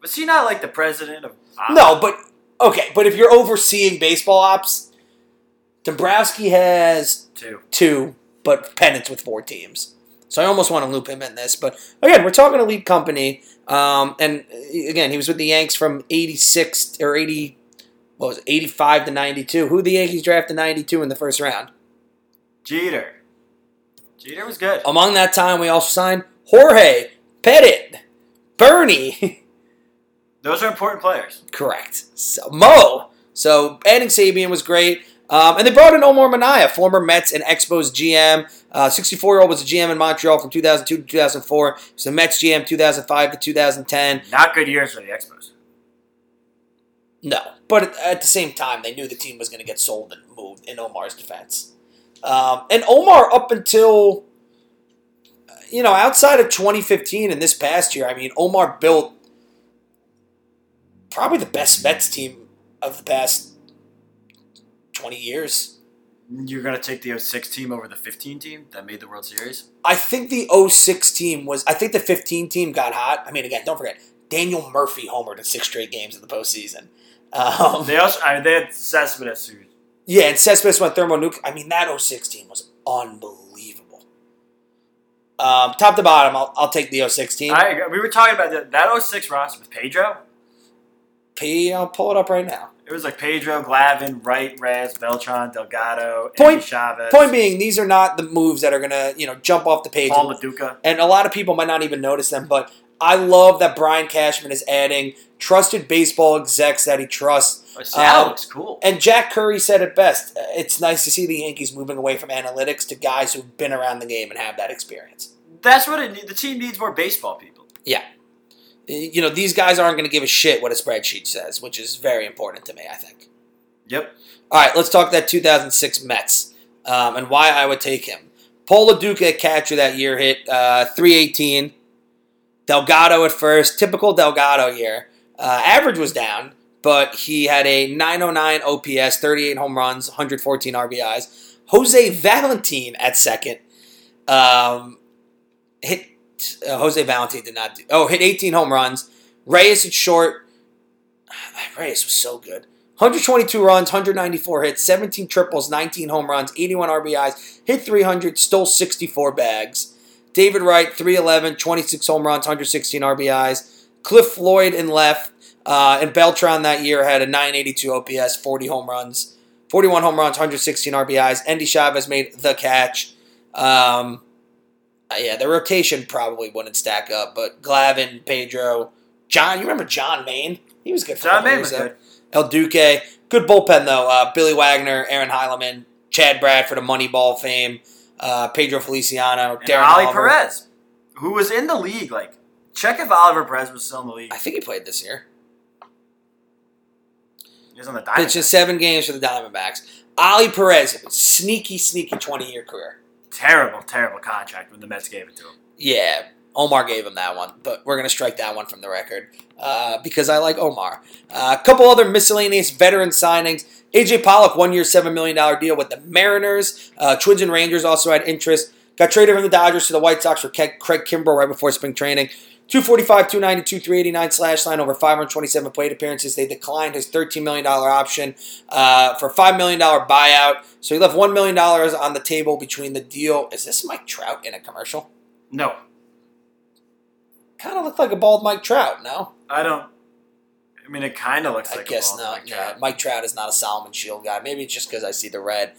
Was he not like the president of? uh, No, but okay, but if you're overseeing baseball ops, Dombrowski has two. two, but pennants with four teams. So I almost want to loop him in this, but again, we're talking elite company. Um, and uh, again, he was with the Yanks from '86 or '80, what was it, '85 to '92. Who the Yankees drafted '92 in the first round? Jeter. Jeter was good. Among that time, we also signed Jorge, Pettitte, Bernie. Those are important players. Correct. So, Mo. So adding Sabean was great. Um, and they brought in Omar Minaya, former Mets and Expos GM. 64 year old was a GM in Montreal from 2002 to 2004. He was the Mets GM 2005 to 2010. Not good years for the Expos. No, but at the same time, they knew the team was going to get sold and moved in Omar's defense. Um, and Omar, up until, you know, outside of 2015 and this past year, I mean, Omar built probably the best Mets team of the past 20 years. You're going to take the 06 team over the 15 team that made the World Series? I think the 06 team was, I think the 15 team got hot. I mean, again, don't forget, Daniel Murphy homered in six straight games in the postseason. Um, They also I mean, they had Cespedes who yeah, and Cespedes went thermonuclear. I mean, that 06 team was unbelievable. Um, top to bottom, I'll, I'll take the 06 team. I, we were talking about that, that 06 roster with Pedro. P, I'll pull it up right now. It was like Pedro, Glavine, Wright, Rez, Beltran, Delgado, Point- Endy Chavez, Point being, these are not the moves that are going to, you know, jump off the page. Paul Lo Duca. and a lot of people might not even notice them, but I love that Brian Cashman is adding trusted baseball execs that he trusts. Oh, Seattle Um, looks cool. And Jack Curry said it best. It's nice to see the Yankees moving away from analytics to guys who've been around the game and have that experience. That's what it, the team needs more baseball people. Yeah. You know, these guys aren't going to give a shit what a spreadsheet says, which is very important to me, I think. Yep. All right, let's talk that 2006 Mets um, and why I would take him. Paul Lo Duca at catcher that year hit uh, 318. Delgado at first, typical Delgado year. Uh, average was down, but he had a 909 OPS, 38 home runs, 114 RBIs. Jose Valentin at second. Um, hit uh, Jose Valentin did not do. Oh, hit 18 home runs. Reyes at short. Reyes was so good. 122 runs, 194 hits, 17 triples, 19 home runs, 81 RBIs, hit 300, stole 64 bags. David Wright, 311, 26 home runs, 116 RBIs. Cliff Floyd in left, uh, and Beltran that year had a 982 OPS, 40 home runs, 41 home runs, 116 RBIs. Endy Chavez made the catch. Um, uh, yeah, the rotation probably wouldn't stack up, but Glavine, Pedro, John, you remember John Maine? He was good for John Maine was good. El Duque, good bullpen though. Uh, Billy Wagner, Aaron Heilman, Chad Bradford of Moneyball fame, uh, Pedro Feliciano, And Darren Ali Oliver. Perez, who was in the league. Like, check if Oliver Perez was still in the league. I think he played this year. He was on the It's Diamondbacks. just seven games for the Diamondbacks. Ali Perez, sneaky, sneaky 20 year career. Terrible, terrible contract when the Mets gave it to him. Yeah, Omar gave him that one, but we're going to strike that one from the record uh, because I like Omar. Uh, a couple other miscellaneous veteran signings. AJ Pollock, one year, $7 million deal with the Mariners. Uh, Twins and Rangers also had interest. Got traded from the Dodgers to the White Sox for Craig Kimbrel right before spring training. 245, 292, 389 slash line over 527 plate appearances. They declined his $13 million option uh, for $5 million buyout. So he left $1 million on the table between the deal. Is this Mike Trout in a commercial? No, Kind of looked like a bald Mike Trout, no? I don't. I mean, it kind of looks I like guess a ball, not. Like yeah, that. Mike Trout is not a Solomon Shield guy. Maybe it's just because I see the red.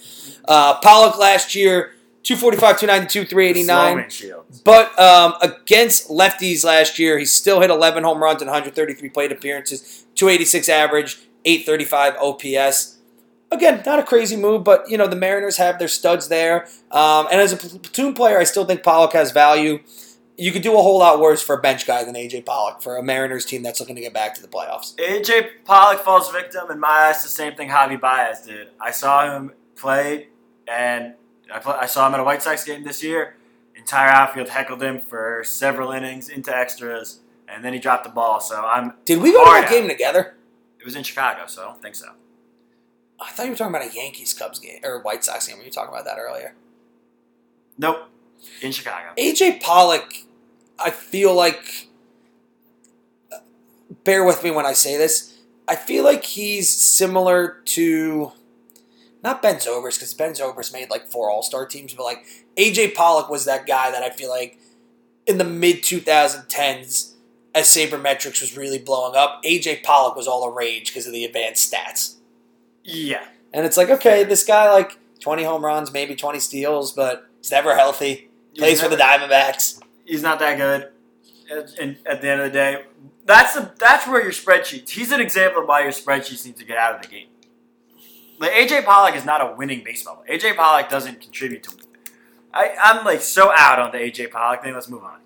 Uh, Pollock last year, 245, 292, 389. But um, against lefties last year, he still hit 11 home runs and 133 plate appearances, 286 average, 835 OPS. Again, not a crazy move, but you know the Mariners have their studs there. Um, and as a platoon player, I still think Pollock has value. You could do a whole lot worse for a bench guy than AJ Pollock for a Mariners team that's looking to get back to the playoffs. AJ Pollock falls victim in my eyes. The same thing Javi Baez did. I saw him play, and I, pl- I saw him at a White Sox game this year. Entire outfield heckled him for several innings into extras, and then he dropped the ball. So I'm. Did we go to that out. game together? It was in Chicago, so I don't think so. I thought you were talking about a Yankees Cubs game or White Sox game. We were talking about that earlier. Nope, in Chicago. AJ Pollock, I feel like. Uh, bear with me when I say this. I feel like he's similar to. Not Ben Zobrist, because Ben Zobrist made like four All Star teams, but like AJ Pollock was that guy that I feel like in the mid 2010s, as sabermetrics was really blowing up, AJ Pollock was all a rage because of the advanced stats. Yeah, And it's like, okay, this guy like 20 home runs, maybe 20 steals, but he's never healthy. Plays for the never- Diamondbacks. He's not that good. And at the end of the day, that's the that's where your spreadsheets. He's an example of why your spreadsheets need to get out of the game. Like AJ Pollock is not a winning baseball. player. AJ Pollock doesn't contribute to. I I'm like so out on the AJ Pollock thing. Let's move on.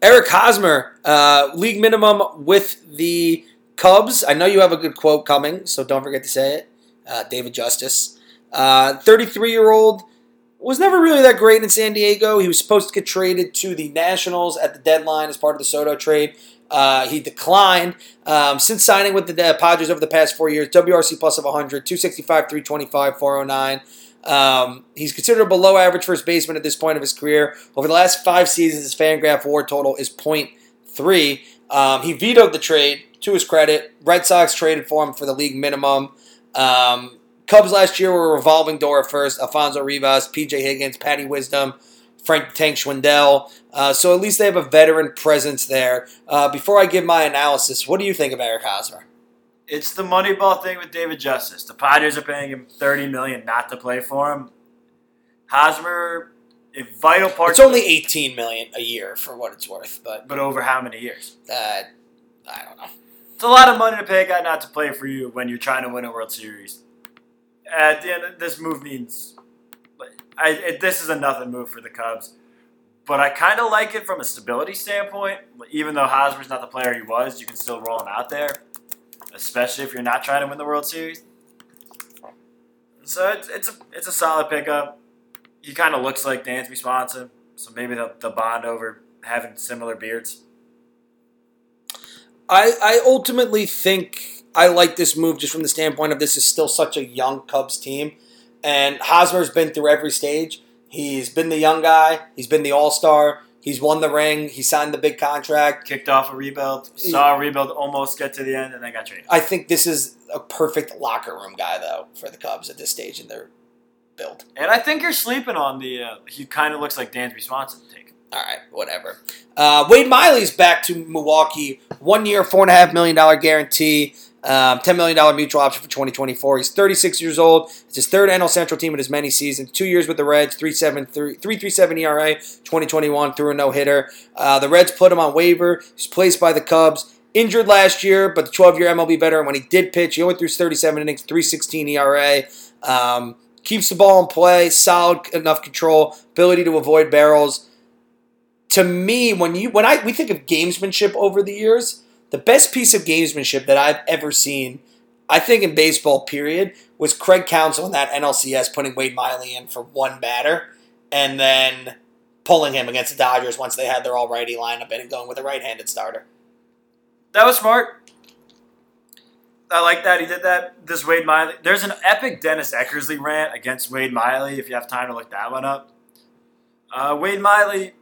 Eric Hosmer, uh, league minimum with the Cubs. I know you have a good quote coming, so don't forget to say it. Uh, David Justice, 33 year old, was never really that great in San Diego. He was supposed to get traded to the Nationals at the deadline as part of the Soto trade. Uh, he declined. Um, since signing with the Padres over the past four years, WRC plus of 100, 265, 325, 409. Um, he's considered a below average first baseman at this point of his career. Over the last five seasons, his Fangraph WAR total is 0.3. Um, he vetoed the trade. To his credit, Red Sox traded for him for the league minimum. Um, Cubs last year were a revolving door at first. Alfonso Rivas, P.J. Higgins, Patty Wisdom, Frank Tank Schwindel. Uh, so at least they have a veteran presence there. Uh, before I give my analysis, what do you think of Eric Hosmer? It's the Moneyball thing with David Justice. The Padres are paying him thirty million not to play for him. Hosmer, a vital part. It's only 18 million a year for what it's worth, but but over how many years? uh, I don't know. It's a lot of money to pay a guy not to play for you when you're trying to win a World Series. At the end, this move means, I, it, this is a nothing move for the Cubs. But I kind of like it from a stability standpoint. Even though Hosmer's not the player he was, you can still roll him out there, especially if you're not trying to win the World Series. So it's it's a it's a solid pickup. He kind of looks like Dansby Swanson, so maybe the the bond over having similar beards. I, I ultimately think I like this move just from the standpoint of this is still such a young Cubs team. And Hosmer's been through every stage. He's been the young guy, he's been the all star, he's won the ring, he signed the big contract. kicked off a rebuild, saw a rebuild almost get to the end, and then got traded. I think this is a perfect locker room guy, though, for the Cubs at this stage in their build. And I think you're sleeping on the. Uh, he kind of looks like Dansby Swanson to take. All right, whatever. Uh, Wade Miley's back to Milwaukee. One year, four and a half million dollar guarantee. Um, $10 million mutual option for 2024. He's 36 years old. It's his third NL Central team in as many seasons. Two years with the Reds, 3.37 ERA, 2021 through a no hitter. Uh, the Reds put him on waiver. He's placed by the Cubs. Injured last year, but the 12 year MLB veteran, when he did pitch, he only threw 37 innings, 316 ERA. Um, keeps the ball in play, solid enough control, ability to avoid barrels to me, when you when I we think of gamesmanship over the years, the best piece of gamesmanship that I've ever seen, I think in baseball, period, was Craig Counsell in that NLCS putting Wade Miley in for one batter and then pulling him against the Dodgers once they had their all righty lineup and going with a right handed starter. That was smart. I like that he did that. This Wade Miley. There's an epic Dennis Eckersley rant against Wade Miley. If you have time to look that one up. Uh, Wade Miley,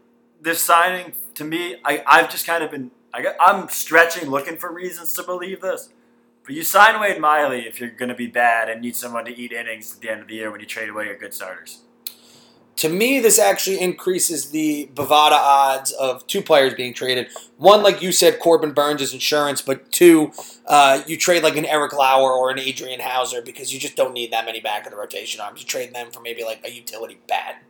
this signing to me, I, I've just kind of been. I got, I'm stretching, looking for reasons to believe this. But you sign Wade Miley if you're going to be bad and need someone to eat innings at the end of the year when you trade away your good starters. To me, this actually increases the Bovada odds of two players being traded. One, like you said, Corbin Burnes is insurance, but two, uh, you trade like an Eric Lauer or an Adrian Houser because you just don't need that many back of the rotation arms. You trade them for maybe like a utility bat.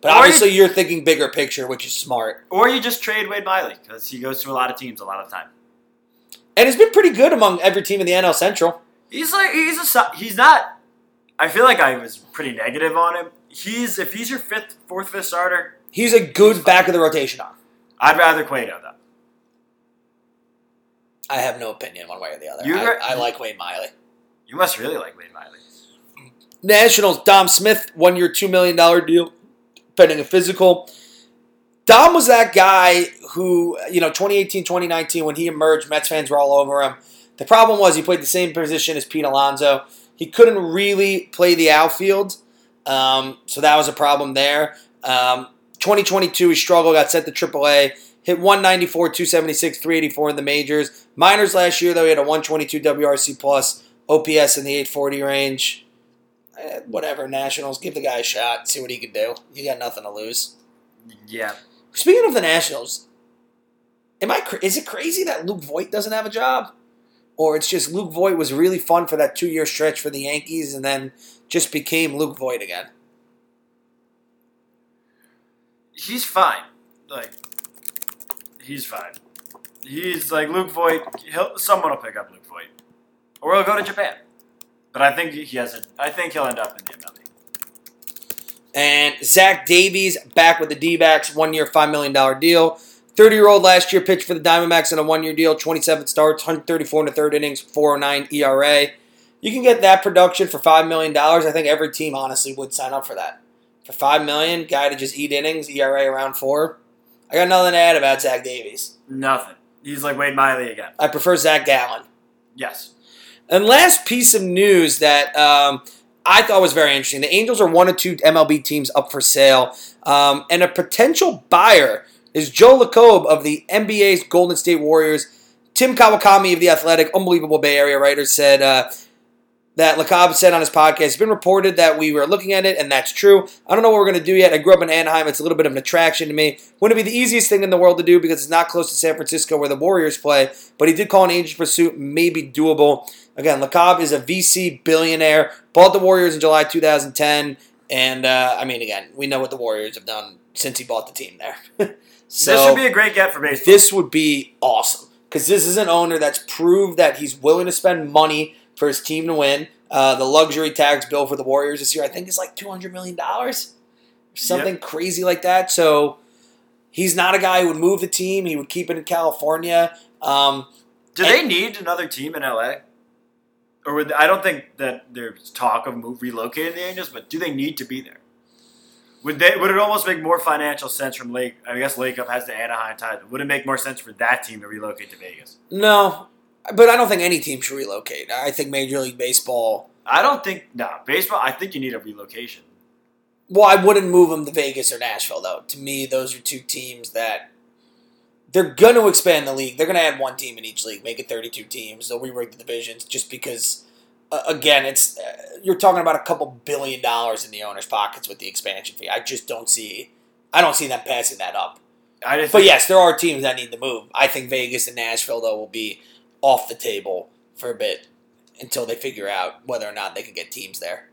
But Or obviously, you, are thinking bigger picture, which is smart. Or you just trade Wade Miley because he goes to a lot of teams a lot of time. And he's been pretty good among every team in the NL Central. He's like he's a he's not. I feel like I was pretty negative on him. He's if he's your fifth, fourth, fifth starter, He's a good back of the rotation. I'd rather Cueto though. I have no opinion one way or the other. I, re- I like Wade Miley. You must really like Wade Miley. Nationals, Dom Smith, one year, $2 million deal, pending a physical. Dom was that guy who, you know, 2018, 2019, when he emerged, Mets fans were all over him. The problem was he played the same position as Pete Alonso. He couldn't really play the outfield, um, so that was a problem there. Um, 2022, he struggled, got sent to AAA, hit 194, 276, 384 in the majors. Minors last year, though, he had a 122 WRC plus, OPS in the 840 range eh, whatever, Nationals, give the guy a shot, see what he can do. You got nothing to lose. Yeah, Speaking of the Nationals, am I cra- is it crazy that Luke Voit doesn't have a job? or it's just Luke Voit was really fun for that two year stretch for the Yankees and then just became Luke Voit again. He's fine. Like, he's fine. He's like Luke Voit. He'll, someone will pick up Luke Voit, or he'll go to Japan. But I think he has a. I think he'll end up in the MLB. And Zach Davies back with the D backs, one year, $5 million deal. 30 year old last year pitched for the Diamondbacks in a one year deal, 27 starts, 134 in the third innings, 409 ERA. You can get that production for $5 million. I think every team honestly would sign up for that. For 5 million, guy to just eat innings, ERA around four. I got nothing to add about Zach Davies. Nothing. He's like Wade Miley again. I prefer Zach Gallen. Yes. And last piece of news that um, I thought was very interesting the Angels are one of two MLB teams up for sale, um, and a potential buyer is Joe Lacob of the NBA's Golden State Warriors. Tim Kawakami of The Athletic, unbelievable Bay Area writer, said uh, that Lacob said on his podcast. It's been reported that we were looking at it, and that's true. I don't know what we're going to do yet. I grew up in Anaheim. It's a little bit of an attraction to me. Wouldn't it be the easiest thing in the world to do because it's not close to San Francisco where the Warriors play, but he did call an Angels pursuit maybe doable. Again, Lacob is a VC billionaire, bought the Warriors in July 2010, and uh, I mean, again, we know what the Warriors have done since he bought the team there. so this would be a great get for baseball. this would be awesome because this is an owner that's proved that he's willing to spend money for his team to win. Uh, the luxury tax bill for the Warriors this year, I think, is like two hundred million dollars, something crazy like that. So he's not a guy who would move the team. He would keep it in California. Um, Do they need another team in LA? Or would I don't think that there's talk of move, relocating the Angels, but do they need to be there? Would they? Would it almost make more financial sense from Lake? I guess Lacob has the Anaheim tie. Would it make more sense for that team to relocate to Vegas? no, but I don't think any team should relocate. I think Major League Baseball. I don't think no baseball. I think you need a relocation. Well, I wouldn't move them to Vegas or Nashville, though. To me, those are two teams that they're going to expand the league. They're going to add one team in each league, make it 32 teams. They'll rework the divisions just because, uh, again, it's uh, you're talking about a couple billion dollars in the owners' pockets with the expansion fee. I just don't see, I don't see them passing that up. I just But yes, there are teams that need to move. I think Vegas and Nashville, though, will be off the table for a bit until they figure out whether or not they can get teams there.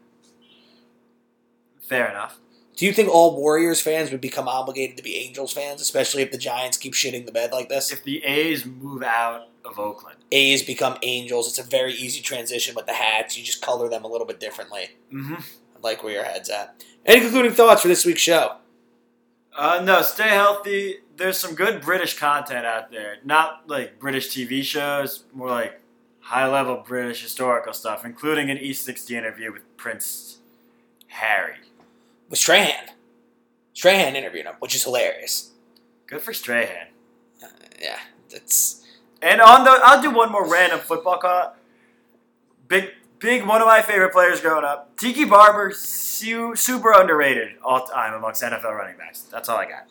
fair enough. Do you think all Warriors fans would become obligated to be Angels fans, especially if the Giants keep shitting the bed like this? If the A's move out of Oakland, A's become Angels, it's a very easy transition with the hats. You just color them a little bit differently. mm-hmm. I like where your head's at. Any concluding thoughts for this week's show? Uh, no, stay healthy. There's some good British content out there. Not like British TV shows, more like high level British historical stuff, including an E60 interview with Prince Harry. With Strahan. Strahan interviewed him, which is hilarious. Good for Strahan. Yeah, that's And on the, I'll do one more random football call. Big, big one of my favorite players growing up. Tiki Barber, su- super underrated all time amongst NFL running backs. That's all I got.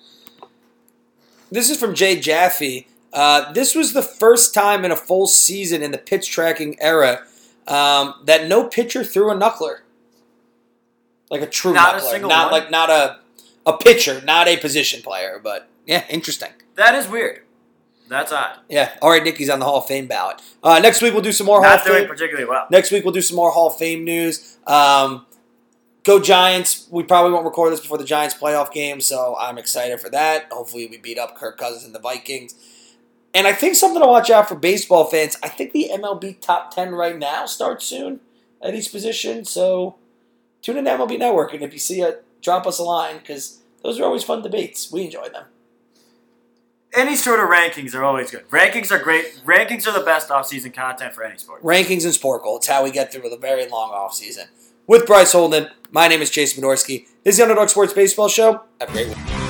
This is from Jay Jaffe. Uh, this was the first time in a full season in the pitch tracking era um, that no pitcher threw a knuckler, like a true Not a knuckler, single not one? like not a a pitcher, not a position player. But yeah, interesting. That is weird. That's odd. Yeah, all right, Nicky's on the Hall of Fame ballot. Uh, next week we'll do some more Hall Not of doing Fame. particularly well. Next week we'll do some more Hall of Fame news. Um, go Giants! We probably won't record this before the Giants playoff game, so I'm excited for that. Hopefully we beat up Kirk Cousins and the Vikings. And I think something to watch out for baseball fans. I think the MLB top ten right now starts soon at each position. So tune in to MLB Network, and if you see it, drop us a line because those are always fun debates. We enjoy them. Any sort of rankings are always good. Rankings are great. Rankings are the best off-season content for any sport. Rankings and Sporcle. It's how we get through a very long off season. With Bryce Holden, my name is Chase Minorski. This is the Underdog Sports Baseball Show. Have a great week.